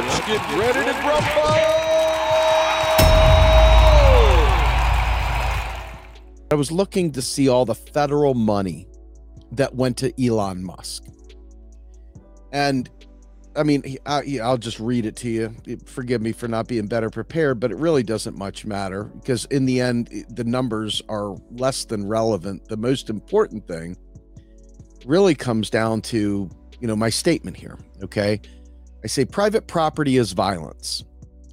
Let's get ready to! I was looking to see all the federal money that went to Elon Musk. And I mean, I, will just read it to you. Forgive me for not being better prepared, but it really doesn't much matter because in the end, the numbers are less than relevant. The most important thing really comes down to, you know, my statement here. Okay. I say private property is violence.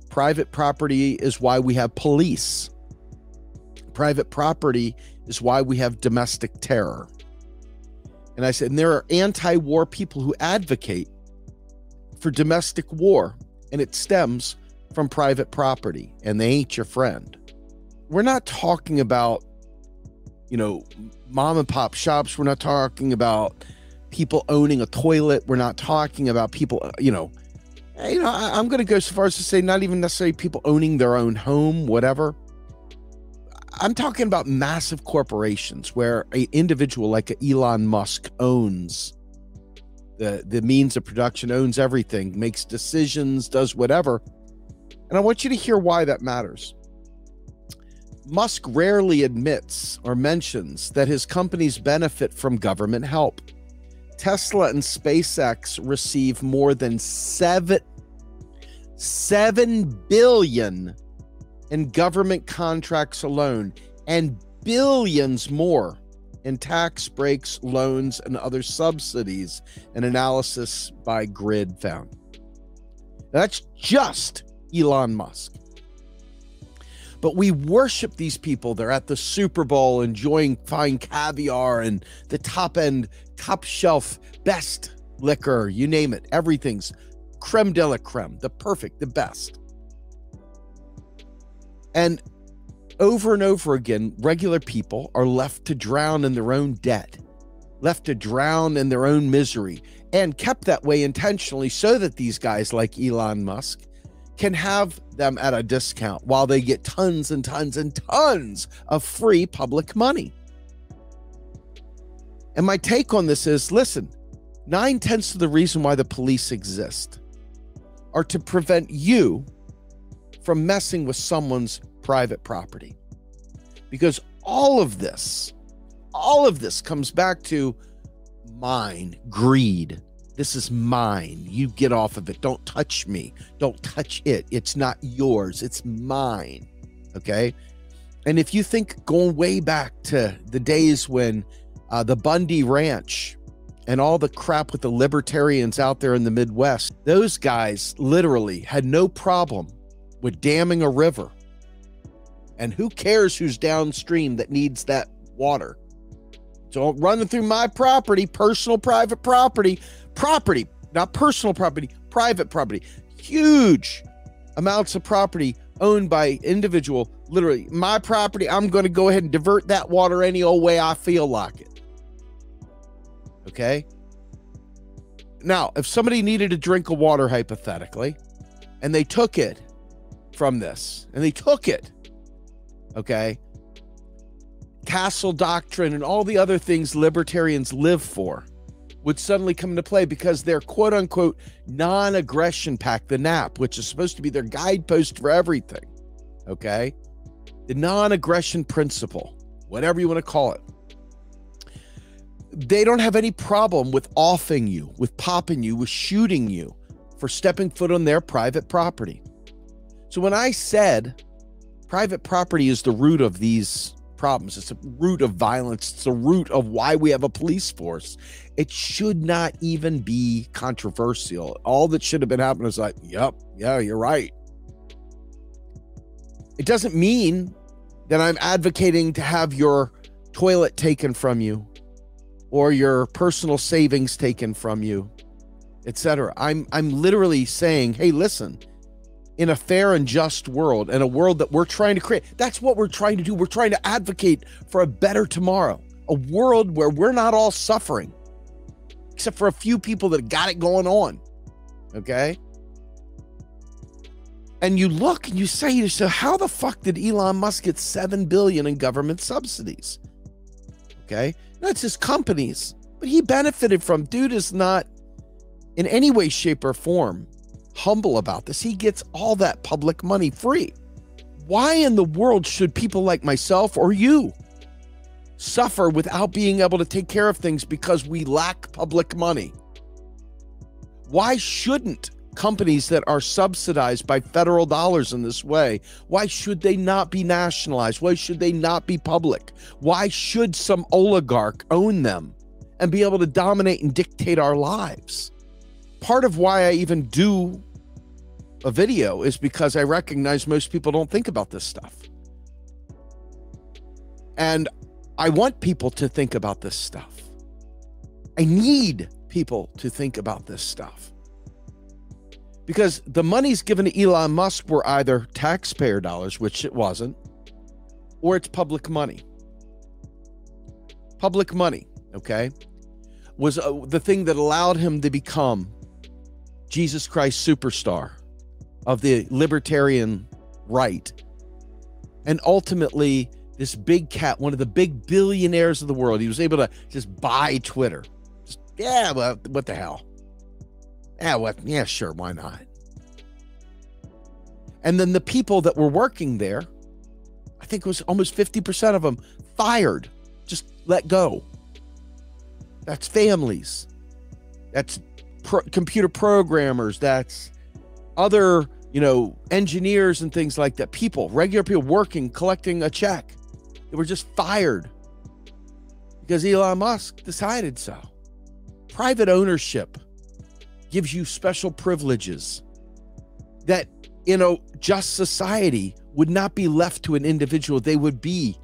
Private property is why we have police. Private property is why we have domestic terror. And I said, and there are anti war people who advocate for domestic war, and it stems from private property, and they ain't your friend. We're not talking about, you know, mom and pop shops. We're not talking about people owning a toilet. We're not talking about people, you know, you know, I, am going to go so far as to say not even necessarily people owning their own home, whatever. I'm talking about massive corporations where an individual like Elon Musk owns the the means of production, owns everything, makes decisions, does whatever. And I want you to hear why that matters. Musk rarely admits or mentions that his companies benefit from government help. Tesla and SpaceX receive more than seven, 7 billion in government contracts alone and billions more in tax breaks, loans, and other subsidies, an analysis by Grid found. That's just Elon Musk. But we worship these people. They're at the Super Bowl enjoying fine caviar and the top end, top shelf, best liquor, you name it. Everything's creme de la creme, the perfect, the best. And over and over again, regular people are left to drown in their own debt, left to drown in their own misery, and kept that way intentionally so that these guys like Elon Musk can have them at a discount while they get tons and tons and tons of free public money. And my take on this is listen, nine tenths of the reason why the police exist are to prevent you from messing with someone's private property. Because all of this, all of this comes back to mine, greed. This is mine. You get off of it. Don't touch me. Don't touch it. It's not yours. It's mine. Okay. And if you think going way back to the days when uh, the Bundy Ranch and all the crap with the libertarians out there in the Midwest, those guys literally had no problem with damming a river. And who cares who's downstream that needs that water? So running through my property, personal private property, property, not personal property, private property, huge amounts of property owned by individual, literally my property. I'm going to go ahead and divert that water any old way I feel like it. Okay. Now, if somebody needed a drink of water, hypothetically, and they took it from this and they took it. Okay. Castle doctrine and all the other things libertarians live for would suddenly come into play because their quote unquote non aggression pact, the NAP, which is supposed to be their guidepost for everything. Okay. The non aggression principle, whatever you want to call it. They don't have any problem with offing you, with popping you, with shooting you for stepping foot on their private property. So when I said private property is the root of these problems, it's the root of violence, it's the root of why we have a police force, it should not even be controversial. All that should have been happening is like, yep, yeah, you're right. It doesn't mean that I'm advocating to have your toilet taken from you or your personal savings taken from you, etc. I'm I'm literally saying, hey, listen, in a fair and just world and a world that we're trying to create. That's what we're trying to do. We're trying to advocate for a better tomorrow, a world where we're not all suffering, except for a few people that got it going on. Okay. And you look and you say yourself, how the fuck did Elon Musk get 7 billion in government subsidies? Okay. That's his companies, but he benefited from. Dude is not in any way, shape, or form humble about this. He gets all that public money free. Why in the world should people like myself or you suffer without being able to take care of things because we lack public money? Why shouldn't companies that are subsidized by federal dollars in this way, why should they not be nationalized? Why should they not be public? Why should some oligarch own them and be able to dominate and dictate our lives? Part of why I even do a video is because I recognize most people don't think about this stuff. And I want people to think about this stuff. I need people to think about this stuff because the monies given to Elon Musk were either taxpayer dollars, which it wasn't, or it's public money. Public money, okay, was uh, the thing that allowed him to become Jesus Christ superstar of the libertarian right. And ultimately, this big cat, one of the big billionaires of the world, he was able to just buy Twitter. Just, yeah, well, what the hell? Yeah, what? Yeah, sure, why not? And then the people that were working there, I think it was almost 50% of them fired, just let go. That's families. That's pro- computer programmers. That's other, you know, engineers and things like that. People, regular people working, collecting a check. They were just fired because Elon Musk decided so. Private ownership gives you special privileges that in a just society would not be left to an individual. They would be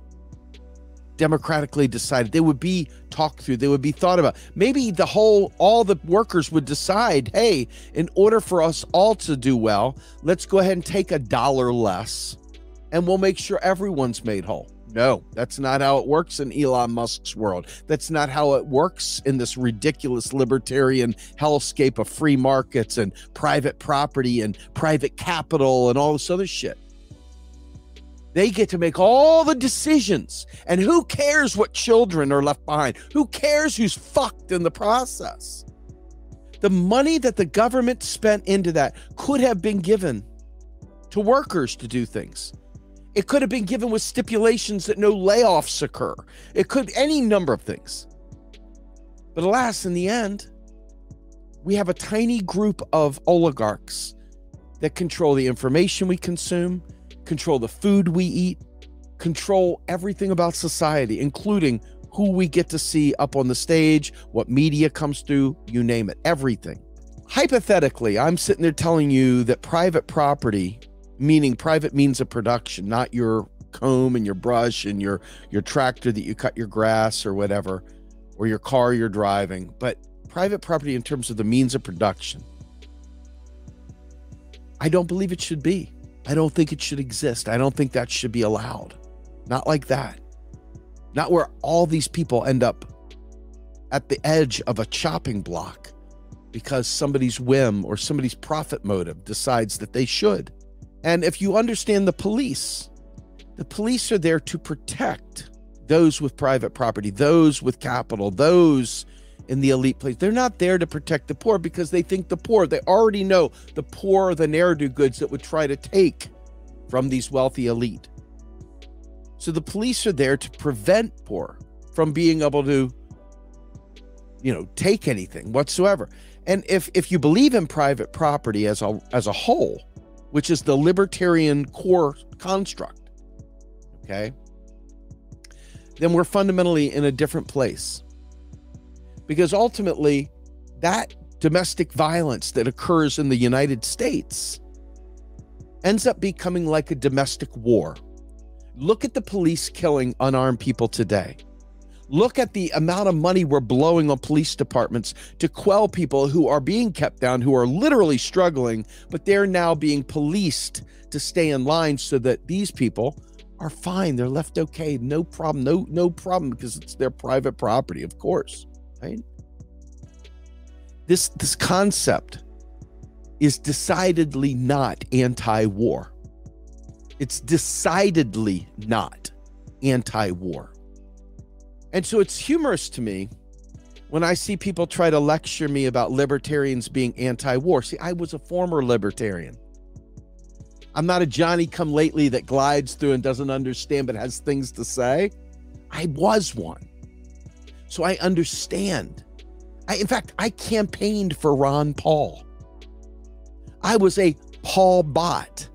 democratically decided. They would be talked through. They would be thought about. Maybe the whole, all the workers would decide hey, in order for us all to do well, let's go ahead and take a dollar less and we'll make sure everyone's made whole. No, that's not how it works in Elon Musk's world. That's not how it works in this ridiculous libertarian hellscape of free markets and private property and private capital and all this other shit. They get to make all the decisions. And who cares what children are left behind? Who cares who's fucked in the process? The money that the government spent into that could have been given to workers to do things it could have been given with stipulations that no layoffs occur. It could any number of things. But alas, in the end, we have a tiny group of oligarchs that control the information we consume, control the food we eat, control everything about society, including who we get to see up on the stage, what media comes through, you name it, everything. Hypothetically, I'm sitting there telling you that private property meaning private means of production, not your comb and your brush and your your tractor that you cut your grass or whatever, or your car you're driving, but private property in terms of the means of production. I don't believe it should be. I don't think it should exist. I don't think that should be allowed. Not like that. Not where all these people end up at the edge of a chopping block because somebody's whim or somebody's profit motive decides that they should. And if you understand the police, the police are there to protect those with private property, those with capital, those in the elite place. They're not there to protect the poor because they think the poor, they already know the poor are the ne'er do goods that would try to take from these wealthy elite. So the police are there to prevent poor from being able to, you know, take anything whatsoever. And if if you believe in private property as a as a whole, which is the libertarian core construct, okay, then we're fundamentally in a different place. Because ultimately, that domestic violence that occurs in the United States ends up becoming like a domestic war. Look at the police killing unarmed people today. Look at the amount of money we're blowing on police departments to quell people who are being kept down, who are literally struggling, but they're now being policed to stay in line so that these people are fine. They're left okay. No problem. No, no problem because it's their private property, of course. Right? This this concept is decidedly not anti-war. It's decidedly not anti-war. And so it's humorous to me when I see people try to lecture me about libertarians being anti war, see, I was a former libertarian. I'm not a Johnny come lately that glides through and doesn't understand but has things to say. I was one. So I understand. I, in fact, I campaigned for Ron Paul. I was a Paul bot.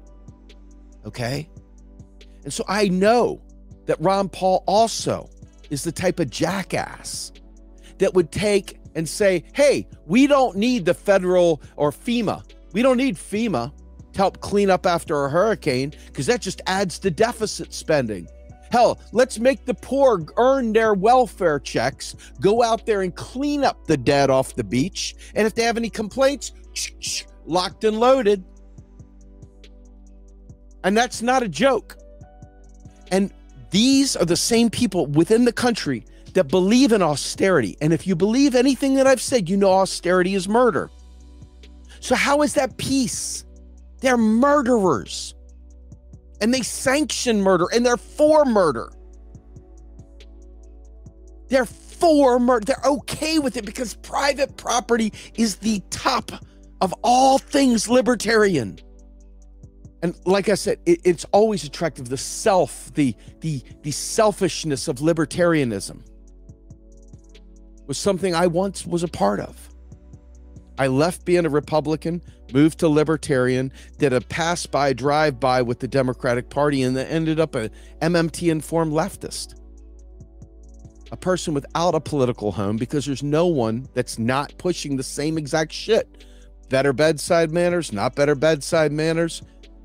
Okay. And so I know that Ron Paul also is the type of jackass that would take and say, hey, we don't need the federal or FEMA. We don't need FEMA to help clean up after a hurricane because that just adds to deficit spending. Hell, let's make the poor earn their welfare checks, go out there and clean up the dead off the beach. And if they have any complaints, locked and loaded. And that's not a joke. And these are the same people within the country that believe in austerity. And if you believe anything that I've said, you know austerity is murder. So, how is that peace? They're murderers and they sanction murder and they're for murder. They're for murder. They're okay with it because private property is the top of all things libertarian. And like I said, it, it's always attractive the self, the the the selfishness of libertarianism was something I once was a part of. I left being a Republican, moved to Libertarian, did a pass by, drive by with the Democratic Party, and then ended up a MMT informed leftist. A person without a political home because there's no one that's not pushing the same exact shit. Better bedside manners, not better bedside manners.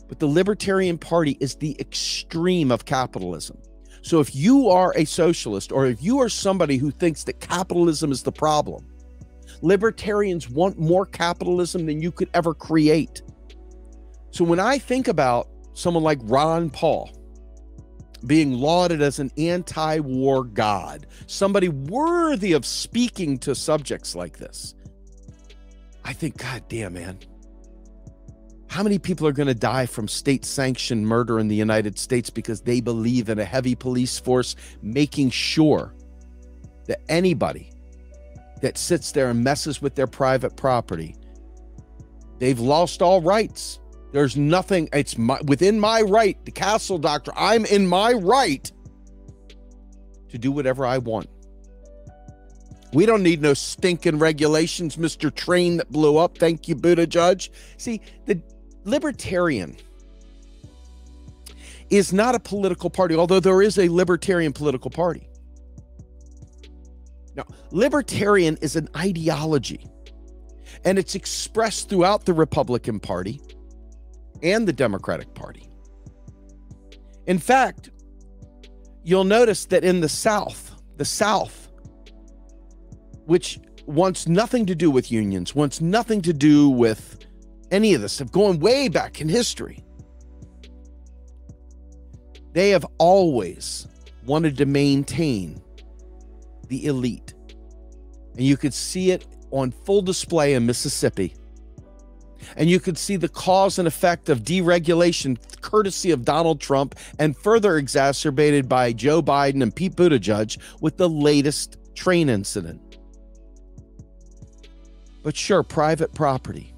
But the Libertarian Party is the extreme of capitalism. So if you are a socialist or if you are somebody who thinks that capitalism is the problem, libertarians want more capitalism than you could ever create. So when I think about someone like Ron Paul being lauded as an anti war god, somebody worthy of speaking to subjects like this, I think, God damn, man. How many people are going to die from state sanctioned murder in the United States because they believe in a heavy police force making sure that anybody that sits there and messes with their private property, they've lost all rights. There's nothing, it's my, within my right, the castle doctrine, I'm in my right to do whatever I want. We don't need no stinking regulations, Mr. Train that blew up. Thank you, Buttigieg. See, the libertarian is not a political party, although there is a libertarian political party. Now, libertarian is an ideology, and it's expressed throughout the Republican Party and the Democratic Party. In fact, you'll notice that in the South, the South, which wants nothing to do with unions, wants nothing to do with any of this stuff, going way back in history, they have always wanted to maintain the elite. And you could see it on full display in Mississippi. And you could see the cause and effect of deregulation, courtesy of Donald Trump, and further exacerbated by Joe Biden and Pete Buttigieg with the latest train incident. But sure, private property.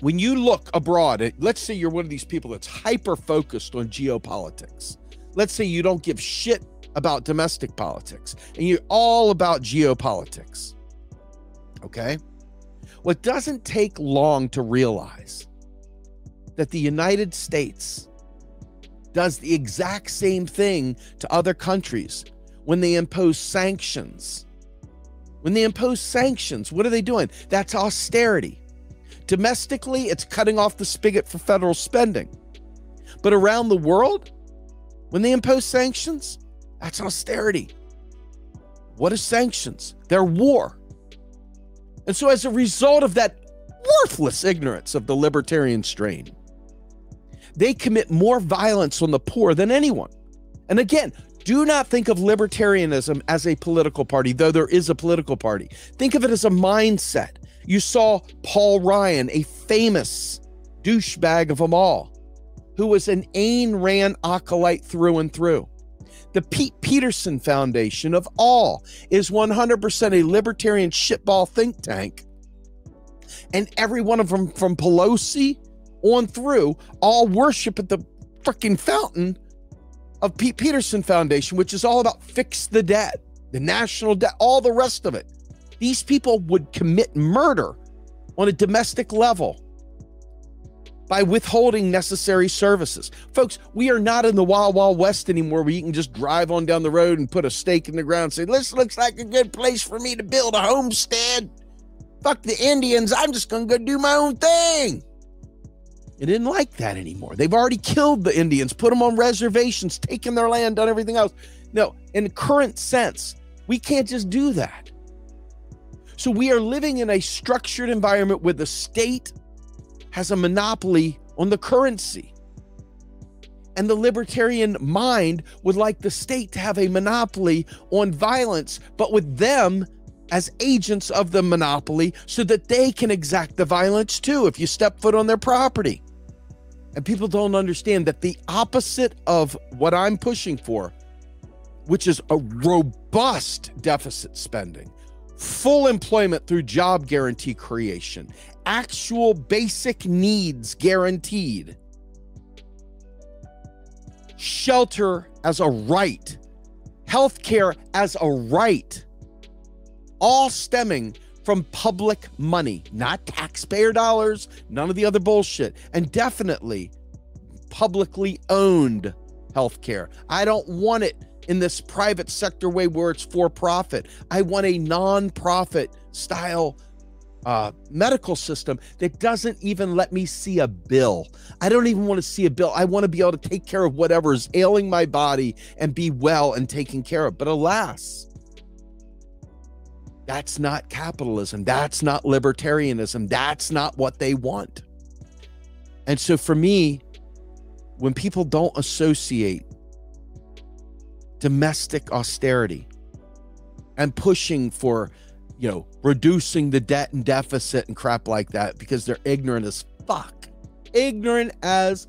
When you look abroad, let's say you're one of these people that's hyper focused on geopolitics. Let's say you don't give shit about domestic politics and you're all about geopolitics. Okay? What doesn't take long to realize that the United States does the exact same thing to other countries when they impose sanctions. When they impose sanctions, what are they doing? That's austerity. Domestically, it's cutting off the spigot for federal spending. But around the world, when they impose sanctions, that's austerity. What is sanctions? They're war. And so, as a result of that worthless ignorance of the libertarian strain, they commit more violence on the poor than anyone. And again, do not think of libertarianism as a political party, though there is a political party. Think of it as a mindset. You saw Paul Ryan, a famous douchebag of them all, who was an Ayn Rand acolyte through and through. The Pete Peterson Foundation of all is 100% a libertarian shitball think tank. And every one of them from Pelosi on through all worship at the freaking fountain of Pete Peterson Foundation, which is all about fix the debt, the national debt, all the rest of it. These people would commit murder on a domestic level by withholding necessary services. Folks, we are not in the wild, wild west anymore where you can just drive on down the road and put a stake in the ground and say, This looks like a good place for me to build a homestead. Fuck the Indians. I'm just going to go do my own thing. It didn't like that anymore. They've already killed the Indians, put them on reservations, taken their land, done everything else. No, in the current sense, we can't just do that. So we are living in a structured environment where the state has a monopoly on the currency. And the libertarian mind would like the state to have a monopoly on violence, but with them as agents of the monopoly so that they can exact the violence too if you step foot on their property. And people don't understand that the opposite of what I'm pushing for, which is a robust deficit spending, full employment through job guarantee creation, actual basic needs guaranteed, shelter as a right, healthcare as a right, all stemming from public money, not taxpayer dollars, none of the other bullshit, and definitely publicly owned healthcare. I don't want it in this private sector way where it's for profit. I want a non-profit style uh, medical system that doesn't even let me see a bill. I don't even want to see a bill. I want to be able to take care of whatever is ailing my body and be well and taken care of. But alas, that's not capitalism. That's not libertarianism. That's not what they want. And so for me, when people don't associate domestic austerity and pushing for, you know, reducing the debt and deficit and crap like that because they're ignorant as fuck. Ignorant as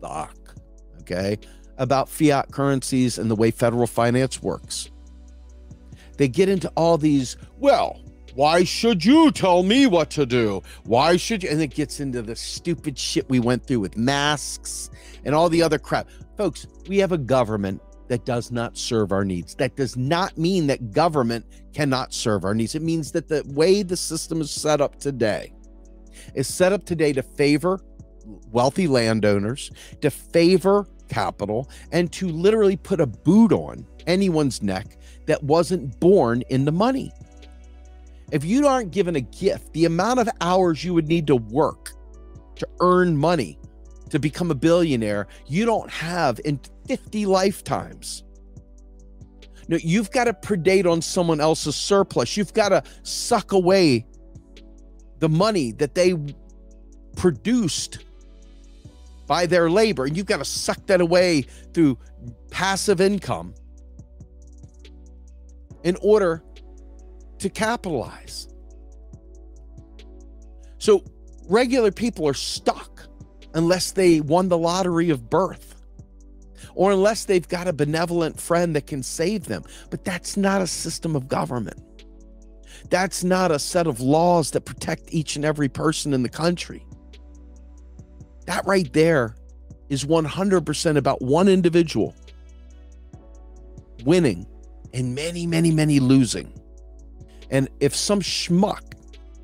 fuck. Okay. About fiat currencies and the way federal finance works. They get into all these, well, why should you tell me what to do? Why should you? And it gets into the stupid shit we went through with masks and all the other crap. Folks, we have a government that does not serve our needs. That does not mean that government cannot serve our needs. It means that the way the system is set up today is set up today to favor wealthy landowners, to favor capital, and to literally put a boot on anyone's neck that wasn't born in the money. If you aren't given a gift, the amount of hours you would need to work to earn money to become a billionaire, you don't have in 50 lifetimes. No, you've got to predate on someone else's surplus. You've got to suck away the money that they produced by their labor. And you've got to suck that away through passive income in order to capitalize. So regular people are stuck unless they won the lottery of birth or unless they've got a benevolent friend that can save them. But that's not a system of government. That's not a set of laws that protect each and every person in the country. That right there is 100% about one individual winning and many, many, many losing. And if some schmuck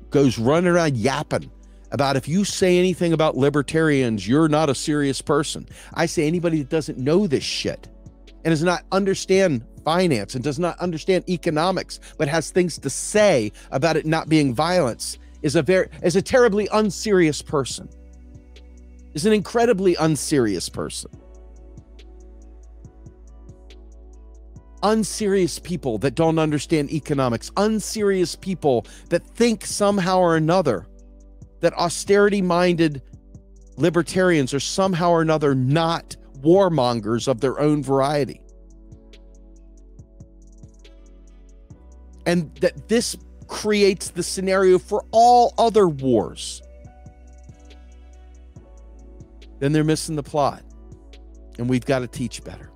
goes running around yapping about if you say anything about libertarians, you're not a serious person. I say anybody that doesn't know this shit and does not understand finance and does not understand economics, but has things to say about it not being violence is a very is a terribly unserious person. Is an incredibly unserious person. unserious people that don't understand economics, unserious people that think somehow or another that austerity minded libertarians are somehow or another not warmongers of their own variety. And that this creates the scenario for all other wars. Then they're missing the plot. And we've got to teach better.